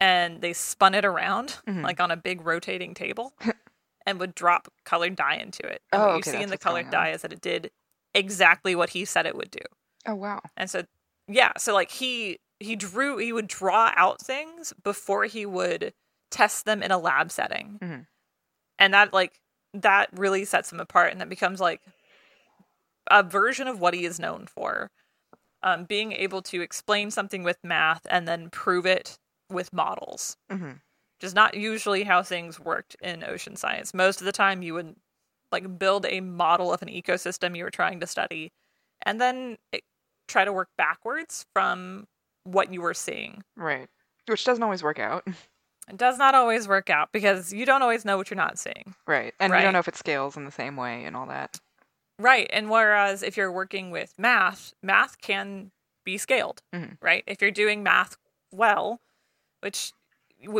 and they spun it around Mhm. like on a big rotating table, and would drop colored dye into it. And Oh, what you okay, see in the colored dye is that it did exactly what he said it would do. Oh wow. And so yeah, so like he he drew he would draw out things before he would test them in a lab setting. Mhm. And that like that really sets him apart and that becomes like a version of what he is known for. Um, being able to explain something with math and then prove it with models, hmm which is not usually how things worked in ocean science. Most of the time, you would like build a model of an ecosystem you were trying to study, and then it, try to work backwards from what you were seeing. Right. Which doesn't always work out. It does not always work out because you don't always know what you're not seeing. Right. And you don't know if it scales in the same way and all that. Right. And whereas if you're working with math, math can be scaled, Mhm. right? If you're doing math well, which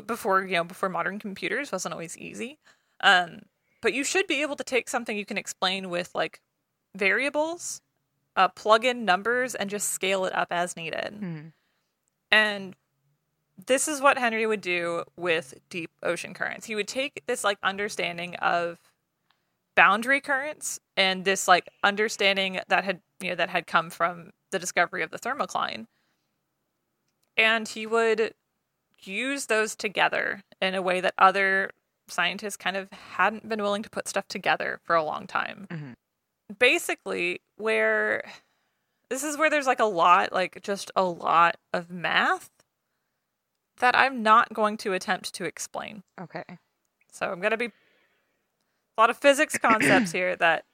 before, you know, before modern computers wasn't always easy. Um, but you should be able to take something you can explain with like variables, uh, plug in numbers, and just scale it up as needed. Mhm. And this is what Henry would do with deep ocean currents. He would take this like understanding of boundary currents and this like understanding that had you know that had come from the discovery of the thermocline. And he would use those together in a way that other scientists kind of hadn't been willing to put stuff together for a long time. Mhm. Basically, where this is where there's like a lot, like just a lot of math that I'm not going to attempt to explain. Okay. So I'm going to be a lot of physics concepts here that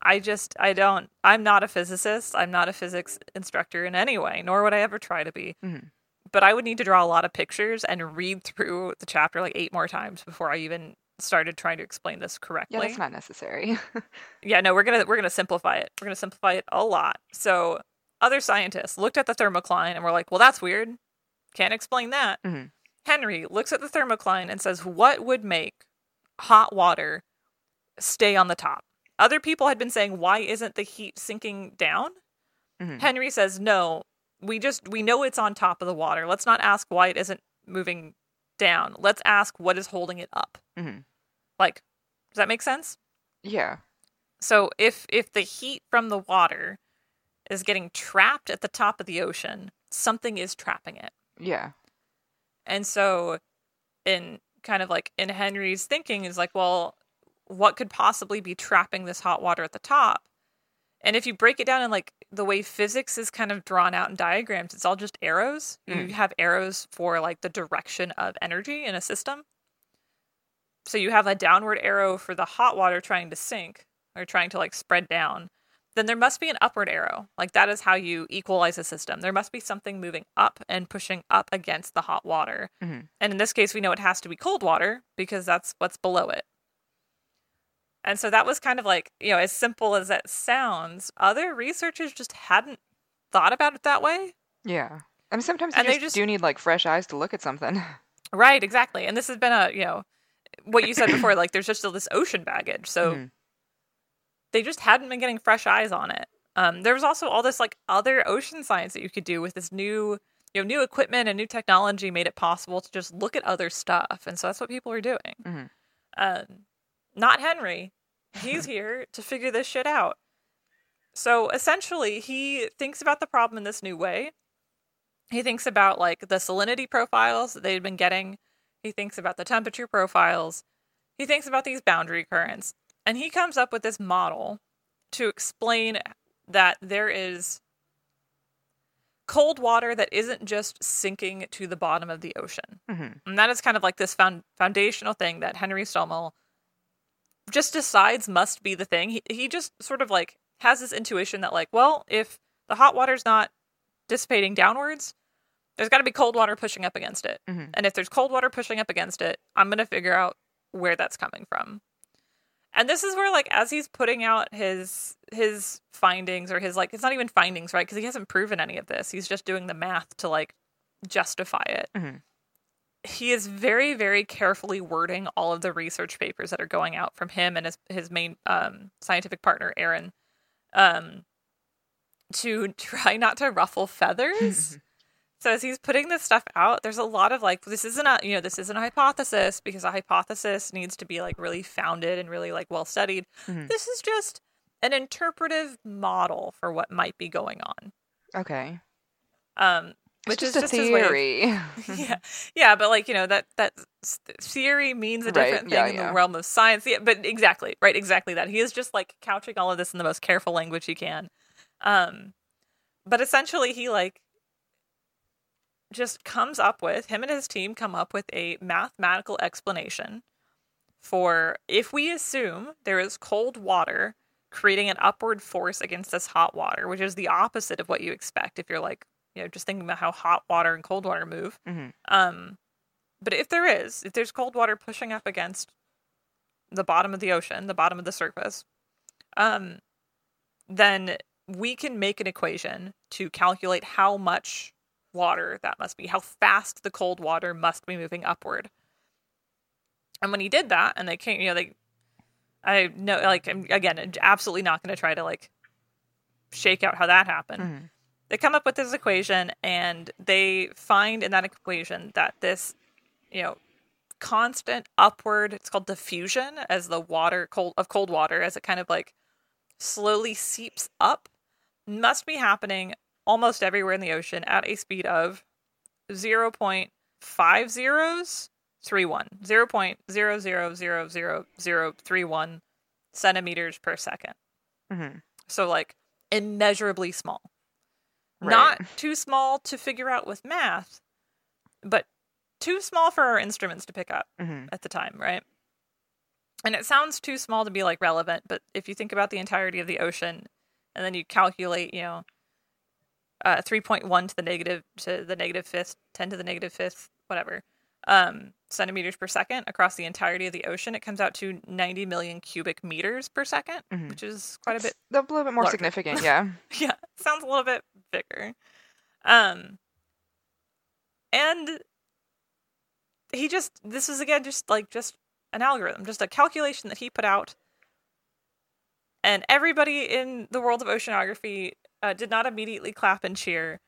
I just I don't I'm not a physicist. I'm not a physics instructor in any way, nor would I ever try to be. Mhm. But I would need to draw a lot of pictures and read through the chapter like eight more times before I even started trying to explain this correctly. Yeah, that's not necessary. Yeah, no, we're gonna we're gonna simplify it. We're gonna simplify it a lot. So other scientists looked at the thermocline and were like, "Well, that's weird. Can't explain that." Mhm. Henry looks at the thermocline and says, "What would make hot water stay on the top?" Other people had been saying, "Why isn't the heat sinking down?" Mhm. Henry says, "No, we just we know it's on top of the water. Let's not ask why it isn't moving down. Let's ask what is holding it up." Mhm. Like, does that make sense? Yeah. So if if the heat from the water is getting trapped at the top of the ocean, something is trapping it. Yeah. And so in kind of like in Henry's thinking is like, well, what could possibly be trapping this hot water at the top? And if you break it down in like the way physics is kind of drawn out in diagrams, it's all just arrows. You Mm. have arrows for like the direction of energy in a system. So you have a downward arrow for the hot water trying to sink or trying to like spread down. then there must be an upward arrow. Like that is how you equalize a system. There must be something moving up and pushing up against the hot water. Mhm. And in this case, we know it has to be cold water because that's what's below it. And so that was kind of like, you know, as simple as that sounds, other researchers just hadn't thought about it that way. Yeah. I mean, sometimes you And they just, just- do need like fresh eyes to look at something. Right, exactly. And this has been a, you know, what you said before, like there's just still this ocean baggage. So Mhm. they just hadn't been getting fresh eyes on it. Um, there was also all this like other ocean science that you could do with this new, you know, new equipment and new technology made it possible to just look at other stuff. And so that's what people are doing. Mhm. Um, not Henry. He's here to figure this shit out. So essentially, he thinks about the problem in this new way. He thinks about like the salinity profiles that they'd been getting. He thinks about the temperature profiles. He thinks about these boundary currents. And he comes up with this model to explain that there is cold water that isn't just sinking to the bottom of the ocean. Mhm. And that is kind of like this found, foundational thing that Henry Stommel just decides must be the thing. He, he just sort of like has this intuition that, like, well, if the hot water's not dissipating downwards, there's got to be cold water pushing up against it. Mhm. And if there's cold water pushing up against it, I'm going to figure out where that's coming from. And this is where like as he's putting out his his findings or his like it's not even findings, right? Because he hasn't proven any of this. He's just doing the math to like justify it. Mhm. He is very very carefully wording all of the research papers that are going out from him and his his main um scientific partner Arons um to try not to ruffle feathers. So as he's putting this stuff out, there's a lot of like this isn't a you know this isn't a hypothesis because a hypothesis needs to be like really founded and really like well studied. Mhm. This is just an interpretive model for what might be going on. Okay. Um, which just is a just his way of- theory. yeah, yeah, but like you know that that theory means a Right, different thing yeah, in yeah. the realm of science. Yeah, but exactly right, exactly that. He is just like couching all of this in the most careful language he can. Um, but essentially, he like just comes up with him and his team come up with a mathematical explanation for if we assume there is cold water creating an upward force against this hot water, which is the opposite of what you expect if you're like, you know, just thinking about how hot water and cold water move. Mhm. Um, but if there is, if there's cold water pushing up against the bottom of the ocean, the bottom of the surface, um, then we can make an equation to calculate how much water that must be, how fast the cold water must be moving upward. And when he did that, and they came, you know, they, I know, like, I'm- again, absolutely not going to try to like shake out how that happened Mhm. They come up with this equation and they find in that equation that this you know constant upward it's called diffusion as the water cold of cold water as it kind of like slowly seeps up must be happening almost everywhere in the ocean at a speed of 0.50 31 0.00000031 centimeters per second Mhm. so like immeasurably small Right. not too small to figure out with math, but too small for our instruments to pick up Mhm. at the time, right? And it sounds too small to be like relevant, but if you think about the entirety of the ocean and then you calculate, you know, uh, 3.1 to the negative to the negative fifth, 10 to the negative fifth, whatever, um, centimeters per second across the entirety of the ocean, it comes out to 90 million cubic meters per 2nd Mhm. which is quite a bit A little bit more larger. significant, yeah. yeah, sounds a little bit bigger. Um, and he just this is again just like just an algorithm, just a calculation that he put out, and everybody in the world of oceanography uh, did not immediately clap and cheer.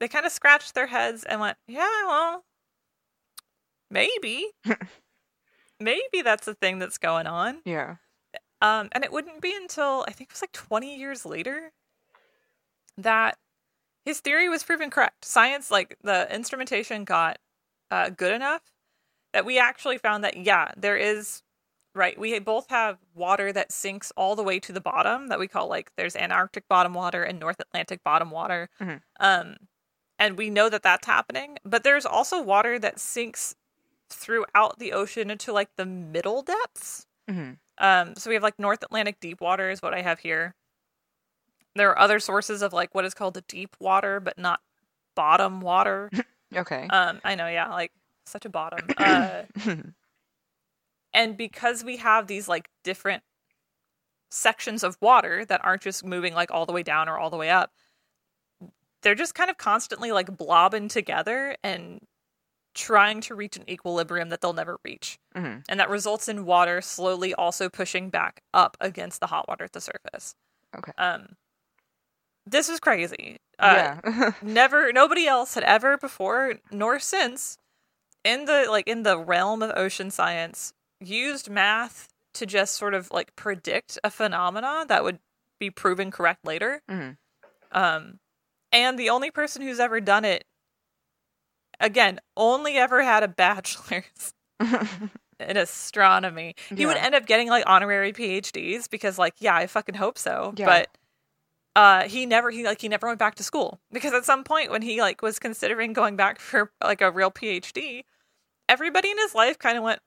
They kind of scratched their heads and went, "Yeah, well, maybe, maybe that's the thing that's going on." Yeah. Um, and it wouldn't be until I think it was like 20 years later that his theory was proven correct. Science, like the instrumentation, got uh, good enough that we actually found that yeah, there is right. We both have water that sinks all the way to the bottom that we call like there's Antarctic bottom water and North Atlantic bottom water. Mhm. Um, and we know that that's happening. But there's also water that sinks throughout the ocean into like the middle depths. hmm Um, so we have like North Atlantic deep water is what I have here. there are other sources of like what is called the deep water, but not bottom water. Okay. Um, I know, yeah, like such a bottom. Uh, and because we have these like different sections of water that aren't just moving like all the way down or all the way up, they're just kind of constantly like blobbing together and trying to reach an equilibrium that they'll never reach. Mhm. And that results in water slowly also pushing back up against the hot water at the surface. Okay. Um, this is crazy. Uh, yeah. never nobody else had ever before nor since in the like in the realm of ocean science used math to just sort of like predict a phenomena that would be proven correct later Mhm. um and the only person who's ever done it again only ever had a bachelor's in astronomy he would end up getting like honorary phds because like yeah i fucking hope so Yeah. but uh he never he like he never went back to school because at some point when he like was considering going back for like a real phd everybody in his life kind of went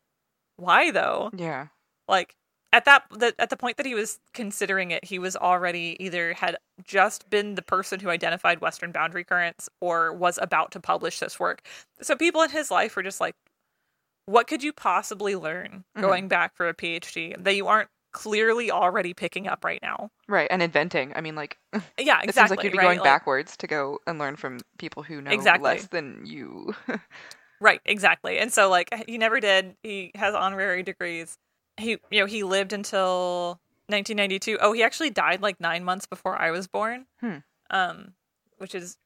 why though yeah. like at that the, at the point that he was considering it he was already either had just been the person who identified western boundary currents or was about to publish this work so people in his life were just like what could you possibly learn Mhm. going back for a phd that you aren't clearly already picking up right now Right. And inventing. I mean, like, yeah exactly it seems like you'd be right? going Like- backwards to go and learn from people who know Exactly. less than you. Right, exactly. And so like he never did. He has honorary degrees. He you know, he lived until 1992. Oh, he actually died like 9 months before I was born. Hmm. Um which is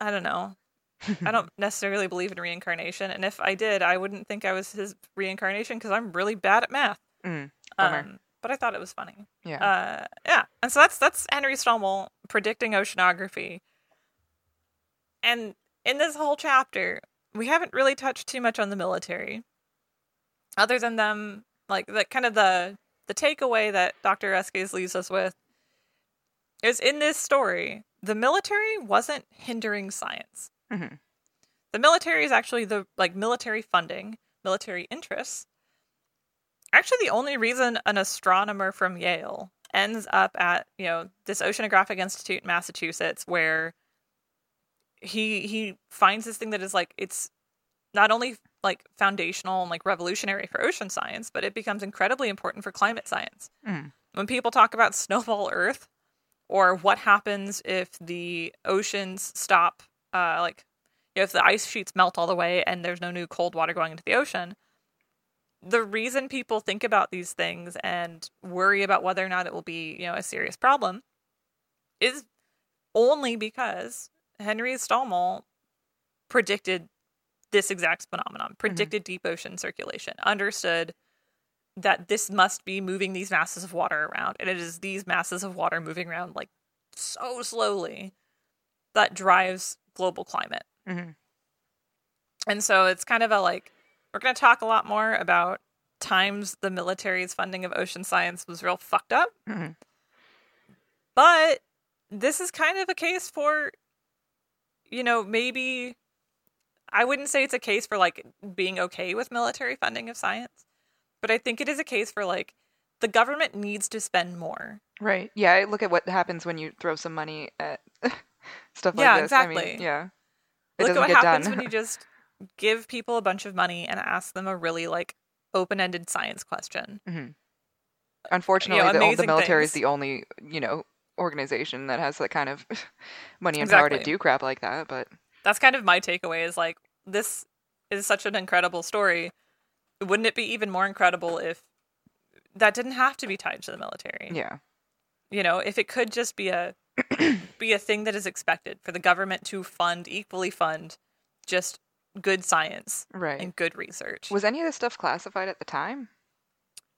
I don't know. I don't necessarily believe in reincarnation, and if I did, I wouldn't think I was his reincarnation cuz I'm really bad at math. Mm. Um but I thought it was funny. yeah. Uh, yeah, and so that's that's Henry Stommel predicting oceanography. And in this whole chapter, we haven't really touched too much on the military, other than them like the kind of the the takeaway that Doctor Oreskes leaves us with is in this story, the military wasn't hindering science. Mhm. The military is actually the like military funding, military interests. Actually, the only reason an astronomer from Yale ends up at you know this Oceanographic Institute in Massachusetts, where he he finds this thing that is like it's not only like foundational and like revolutionary for ocean science, but it becomes incredibly important for climate science. Mm. When people talk about snowball Earth or what happens if the oceans stop, uh, like you know, if the ice sheets melt all the way and there's no new cold water going into the ocean, the reason people think about these things and worry about whether or not it will be, you know, a serious problem is only because Henry Stommel predicted this exact phenomenon, predicted deep ocean circulation, understood that this must be moving these masses of water around, and it is these masses of water moving around like so slowly that drives global climate. Mhm. And so it's kind of a like we're going to talk a lot more about times the military's funding of ocean science was real fucked up. Mhm. But this is kind of a case for you know, maybe I wouldn't say it's a case for like being okay with military funding of science, but I think it is a case for like the government needs to spend more. Right. Yeah. I Look at what happens when you throw some money at stuff like Yeah, this. I exactly. mean, yeah. It Look at what happens done. when you just give people a bunch of money and ask them a really like open-ended science question. Mm-hmm. Uh, Unfortunately, the, o- the amazing military is the only, you know, organization that has that kind of money and power to do crap like that. But That's kind of my takeaway is like this is such an incredible story. Wouldn't it be even more incredible if that didn't have to be tied to the military? yeah. You know, if it could just be a be a thing that is expected for the government to fund equally fund just good science Right. and good research. Was any of this stuff classified at the time?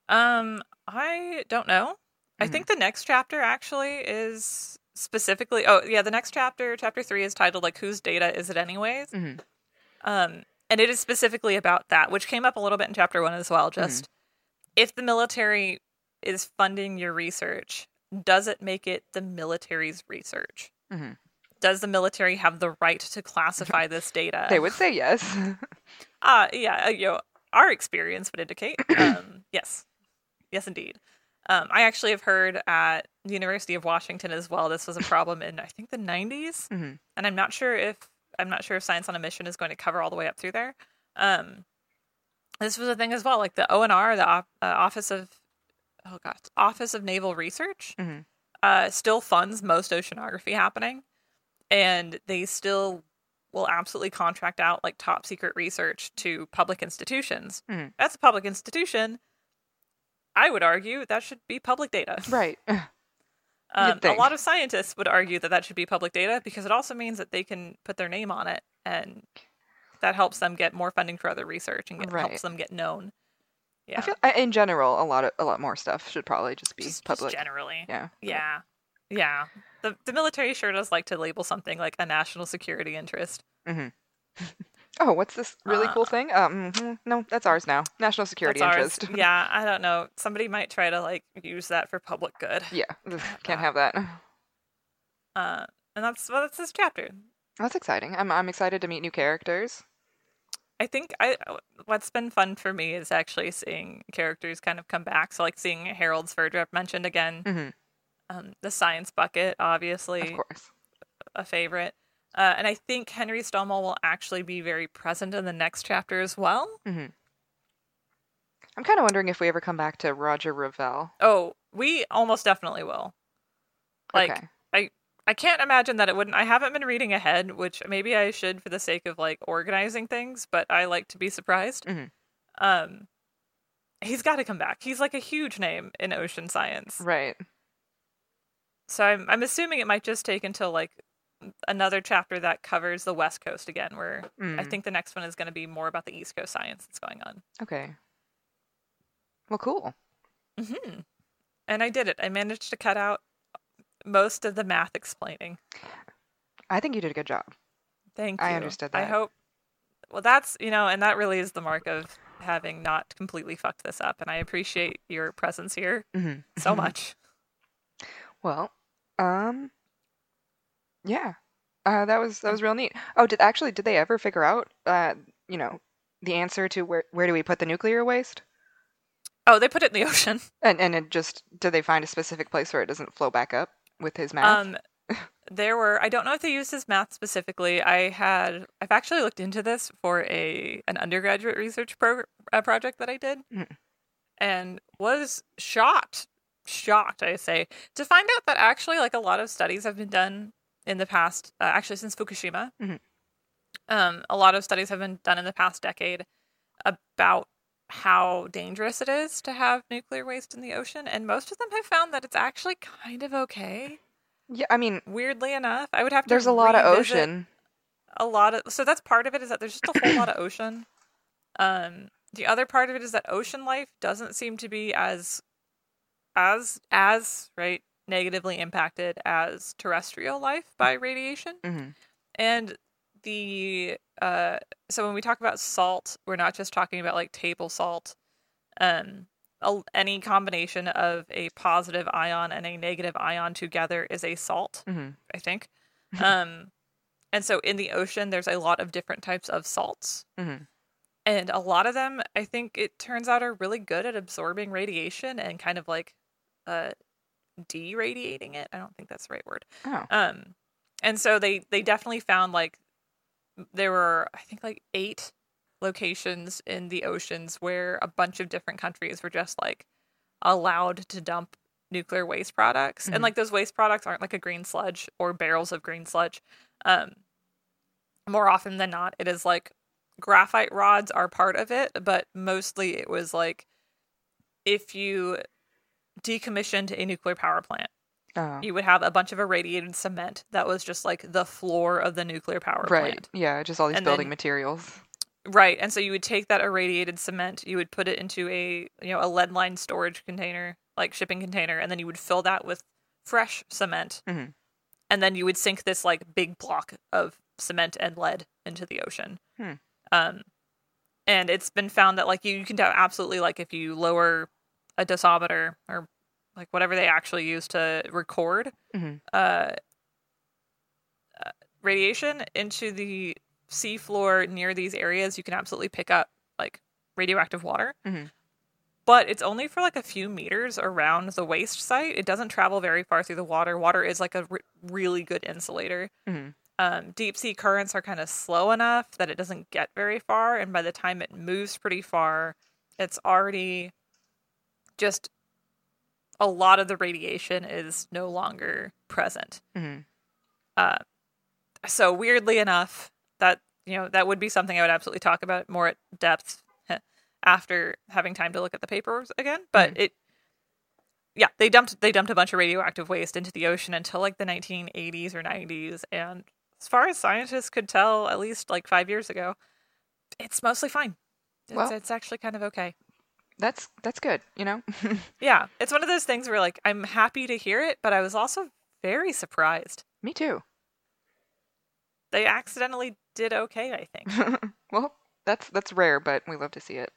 Um, I don't know. I Mhm. think the next chapter actually is specifically. Oh, yeah, the next chapter, chapter three, is titled like "Whose data is it, anyways?" Mhm. Um, and it is specifically about that, which came up a little bit in chapter one as well. Just if the military is funding your research, does it make it the military's research? Mhm. Does the military have the right to classify this data? They would say yes. Uh yeah, uh, you know, our experience would indicate. Um, yes, yes, indeed. Um, I actually have heard at the University of Washington as well. This was a problem in I think the 90s, hmm and I'm not sure if I'm not sure if Science on a Mission is going to cover all the way up through there. Um, this was a thing as well, like the ONR, the op- uh, Office of oh god, Office of Naval Research, Mhm. uh, still funds most oceanography happening, and they still will absolutely contract out like top secret research to public institutions. Mhm. That's a public institution. I would argue that should be public data. Right. Um, a lot of scientists would argue that that should be public data because it also means that they can put their name on it, and that helps them get more funding for other research and get, Right. helps them get known. Yeah, I feel in general a lot of a lot more stuff should probably just be just, just public. generally. yeah. Yeah, yeah. The the military sure does like to label something like a national security interest. Oh, what's this really Uh, cool thing? Um, no, that's ours now. National security ours. interest. yeah, I don't know. Somebody might try to like use that for public good. yeah, can't have that. Uh, and that's well, that's this chapter. That's exciting. I'm I'm excited to meet new characters. I think I what's been fun for me is actually seeing characters kind of come back. So like seeing Harald Sverdrup mentioned again, Mhm, um, the science bucket, obviously, Of course. a favorite, uh, and I think Henry Stommel will actually be very present in the next chapter as well. I'm kind of wondering if we ever come back to Roger Revelle. Oh, we almost definitely will. Like okay. I can't imagine that it wouldn't. I haven't been reading ahead, which maybe I should for the sake of like organizing things, but I like to be surprised. Mhm. Um, he's got to come back. He's like a huge name in ocean science. Right. So I'm I'm assuming it might just take until like another chapter that covers the West Coast again, where I Mm, think the next one is going to be more about the East Coast science that's going on. Okay. Well, cool. hmm And I did it. I managed to cut out most of the math explaining. I think you did a good job. Thank you. I understood that. I hope. Well, that's you know, and that really is the mark of having not completely fucked this up. And I appreciate your presence here Mhm. so much. Well, um, yeah, uh, that was that was real neat. Oh, did actually did they ever figure out, uh, you know, the answer to where where do we put the nuclear waste? Oh, they put it in the ocean. And and it just did they find a specific place where it doesn't flow back up with his math? Um, there were. I don't know if they used his math specifically. I had. I've actually looked into this for a an undergraduate research pro, uh, project that I did, Mm. and was shocked, shocked. I say to find out that actually, like a lot of studies have been done in the past. Uh, actually, since Fukushima, Mhm. um, a lot of studies have been done in the past decade about how dangerous it is to have nuclear waste in the ocean, and most of them have found that it's actually kind of okay yeah, I mean, weirdly enough i would have to there's a lot of ocean. a lot of so that's part of it is that there's just a whole lot of ocean um the other part of it is that ocean life doesn't seem to be as as as right negatively impacted as terrestrial life by radiation hmm and the uh so when we talk about salt we're not just talking about like table salt um a, any combination of a positive ion and a negative ion together is a salt hmm I think. um, and so in the ocean, there's a lot of different types of salts. Mhm. And a lot of them, I think it turns out, are really good at absorbing radiation and kind of like uh, deradiating it. I don't think that's the right word. Oh, Um, and so they they definitely found like there were I think like eight locations in the oceans where a bunch of different countries were just like allowed to dump nuclear waste products, Mhm. and like those waste products aren't like a green sludge or barrels of green sludge. Um, more often than not, it is like graphite rods are part of it, but mostly it was like if you decommissioned a nuclear power plant oh. you would have a bunch of irradiated cement that was just like the floor of the nuclear power right. plant. Yeah, just all these And building then- materials. Right. And so you would take that irradiated cement, you would put it into a, you know, a lead line storage container, like shipping container, and then you would fill that with fresh cement. Mhm. And then you would sink this like big block of cement and lead into the ocean. Hmm. Um and it's been found that like you, you can tell absolutely like if you lower a dosimeter or like whatever they actually use to record Mhm. uh, uh, radiation into the seafloor near these areas, you can absolutely pick up like radioactive water. Mhm. but it's only for like a few meters around the waste site. It doesn't travel very far through the water. Water is like a re- really good insulator. Mhm. Um, deep sea currents are kind of slow enough that it doesn't get very far, and by the time it moves pretty far, it's already just a lot of the radiation is no longer present. Mhm. Uh, so weirdly enough, that you know that would be something I would absolutely talk about more at depth after having time to look at the papers again. But it, yeah, they dumped they dumped a bunch of radioactive waste into the ocean until like the 1980s or 90s, and as far as scientists could tell, at least like five years ago, it's mostly fine. It's, Well- it's actually kind of okay. That's that's good, you know. Yeah, it's one of those things where like I'm happy to hear it, but I was also very surprised. Me too. They accidentally did okay, I think. well, that's that's rare, but we love to see it.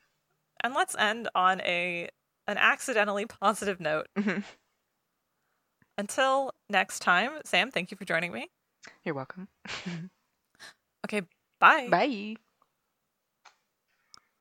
and let's end on a an accidentally positive note. Mhm. Until next time, Sam, thank you for joining me. You're welcome. Okay, bye. Bye.